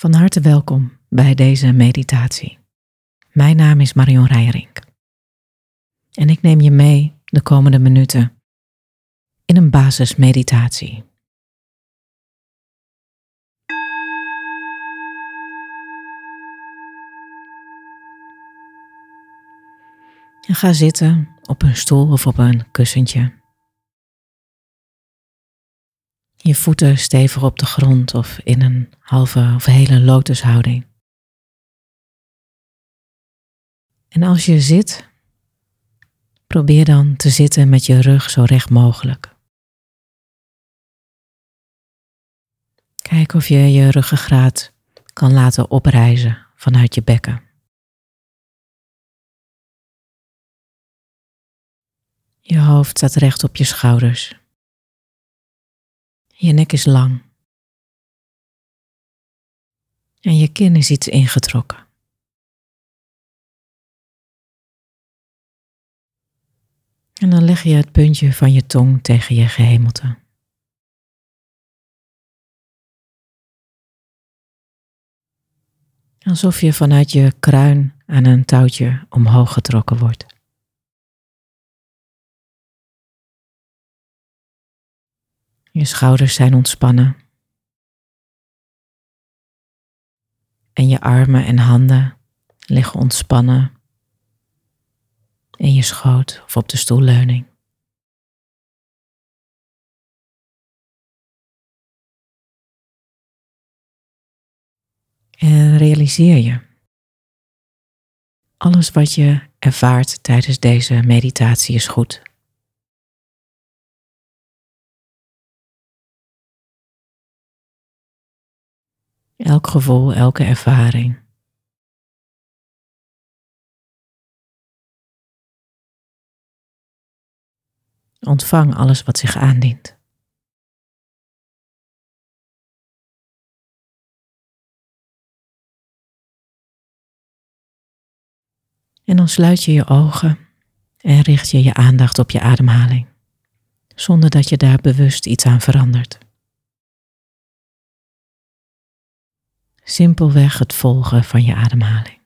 Van harte welkom bij deze meditatie. Mijn naam is Marion Reijrink. En ik neem je mee de komende minuten in een basismeditatie. En ga zitten op een stoel of op een kussentje. Je voeten stevig op de grond of in een halve of hele lotushouding. En als je zit, probeer dan te zitten met je rug zo recht mogelijk. Kijk of je je ruggengraat kan laten oprijzen vanuit je bekken. Je hoofd staat recht op je schouders. Je nek is lang. En je kin is iets ingetrokken. En dan leg je het puntje van je tong tegen je gehemelte. Alsof je vanuit je kruin aan een touwtje omhoog getrokken wordt. Je schouders zijn ontspannen. En je armen en handen liggen ontspannen in je schoot of op de stoelleuning. En realiseer je, alles wat je ervaart tijdens deze meditatie is goed. Elk gevoel, elke ervaring. Ontvang alles wat zich aandient. En dan sluit je je ogen en richt je je aandacht op je ademhaling, zonder dat je daar bewust iets aan verandert. Simpelweg het volgen van je ademhaling.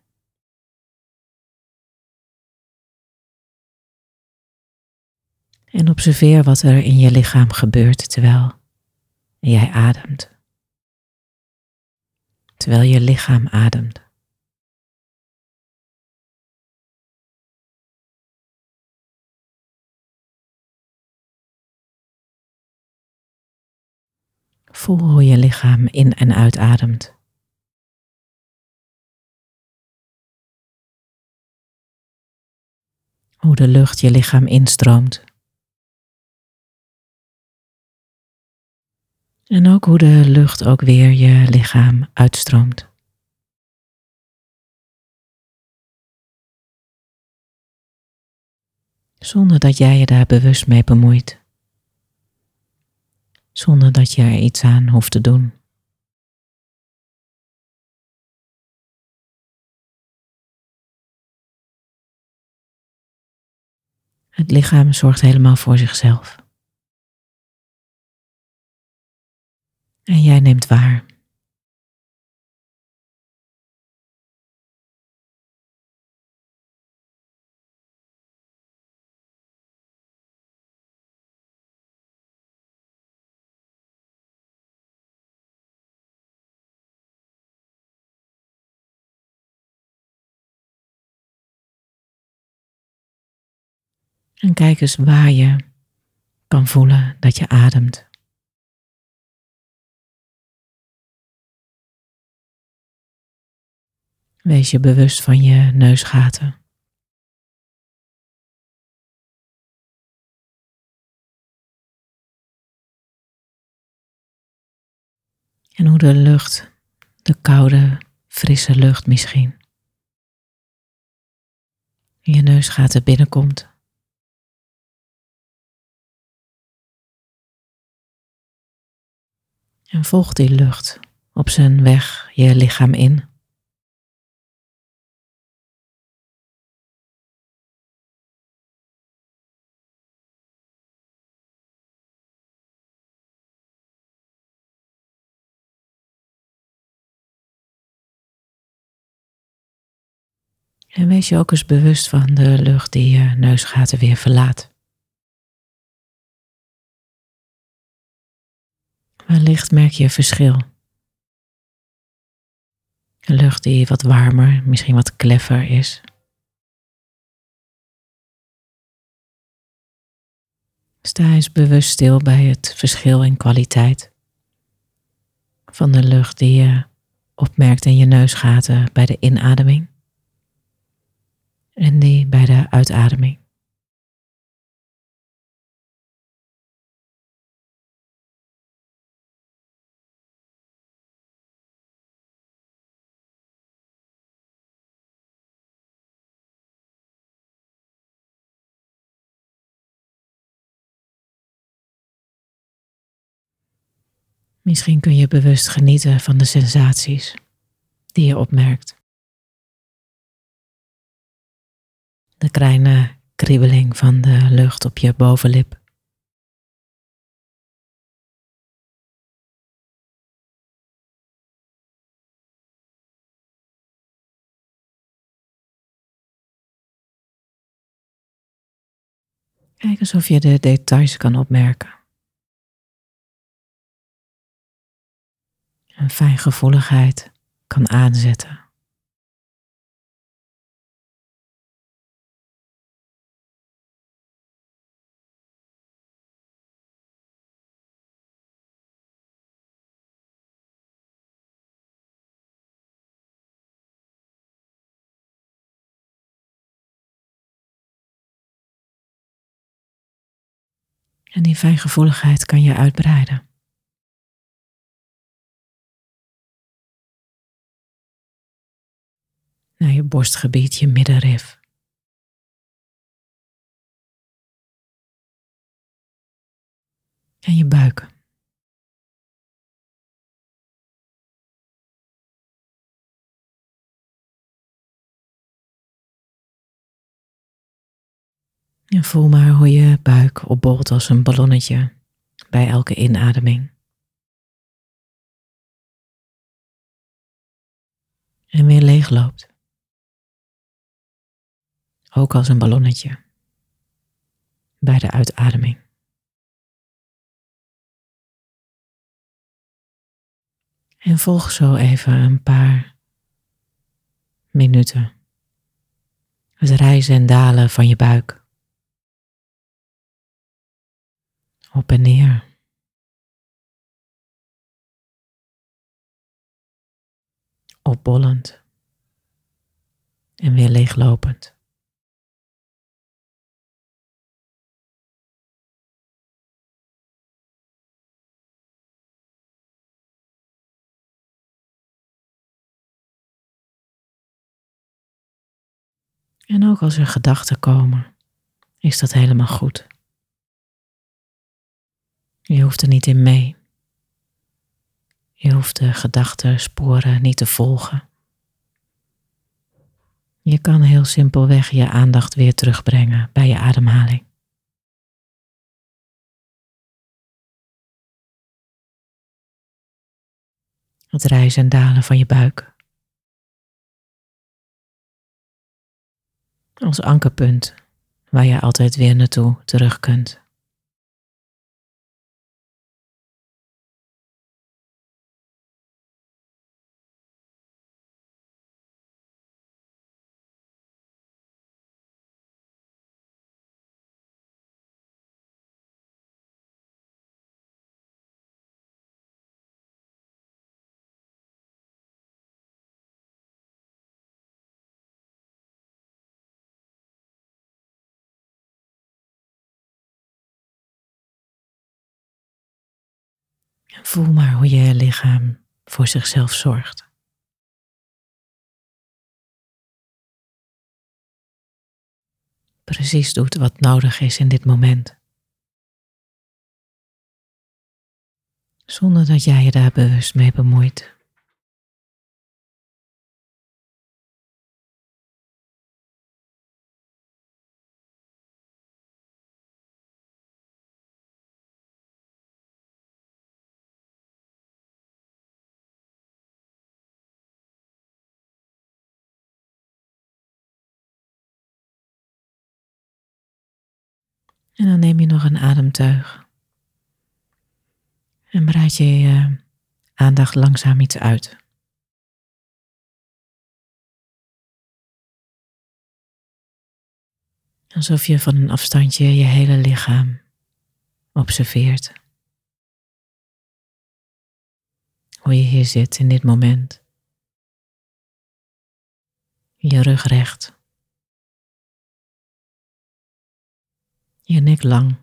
En observeer wat er in je lichaam gebeurt terwijl jij ademt. Terwijl je lichaam ademt. Voel hoe je lichaam in en uitademt. Hoe de lucht je lichaam instroomt. En ook hoe de lucht ook weer je lichaam uitstroomt. Zonder dat jij je daar bewust mee bemoeit. Zonder dat je er iets aan hoeft te doen. Het lichaam zorgt helemaal voor zichzelf. En jij neemt waar. En kijk eens waar je kan voelen dat je ademt. Wees je bewust van je neusgaten. En hoe de lucht, de koude, frisse lucht misschien, in je neusgaten binnenkomt. En volg die lucht op zijn weg je lichaam in. En wees je ook eens bewust van de lucht die je neusgaten weer verlaat. Wellicht merk je verschil. Een lucht die wat warmer, misschien wat kleffer is. Sta eens bewust stil bij het verschil in kwaliteit van de lucht die je opmerkt in je neusgaten bij de inademing en die bij de uitademing. Misschien kun je bewust genieten van de sensaties die je opmerkt. De kleine kriebeling van de lucht op je bovenlip. Kijk eens of je de details kan opmerken. Een fijngevoeligheid kan aanzetten. En die fijngevoeligheid kan je uitbreiden. Naar je borstgebied, je middenrif. En je buik. En voel maar hoe je buik opbolt als een ballonnetje bij elke inademing. En weer leegloopt. Ook als een ballonnetje bij de uitademing. En volg zo even een paar minuten het rijzen en dalen van je buik. op en neer. Opbollend en weer leeglopend. En ook als er gedachten komen, is dat helemaal goed. Je hoeft er niet in mee. Je hoeft de gedachten, sporen niet te volgen. Je kan heel simpelweg je aandacht weer terugbrengen bij je ademhaling. Het rijzen en dalen van je buik. Als ankerpunt waar je altijd weer naartoe terug kunt. Voel maar hoe je lichaam voor zichzelf zorgt. Precies doet wat nodig is in dit moment. Zonder dat jij je daar bewust mee bemoeit. En dan neem je nog een ademteug. En breid je je aandacht langzaam iets uit. Alsof je van een afstandje je hele lichaam observeert. Hoe je hier zit in dit moment. Je rug recht. Je nek lang.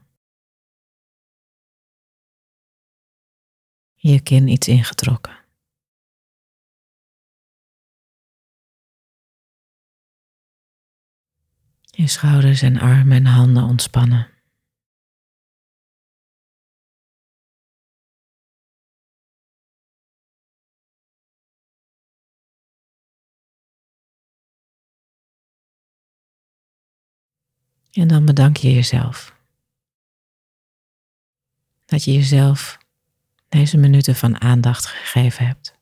Je kin iets ingetrokken. Je schouders en armen en handen ontspannen. En dan bedank je jezelf. Dat je jezelf deze minuten van aandacht gegeven hebt.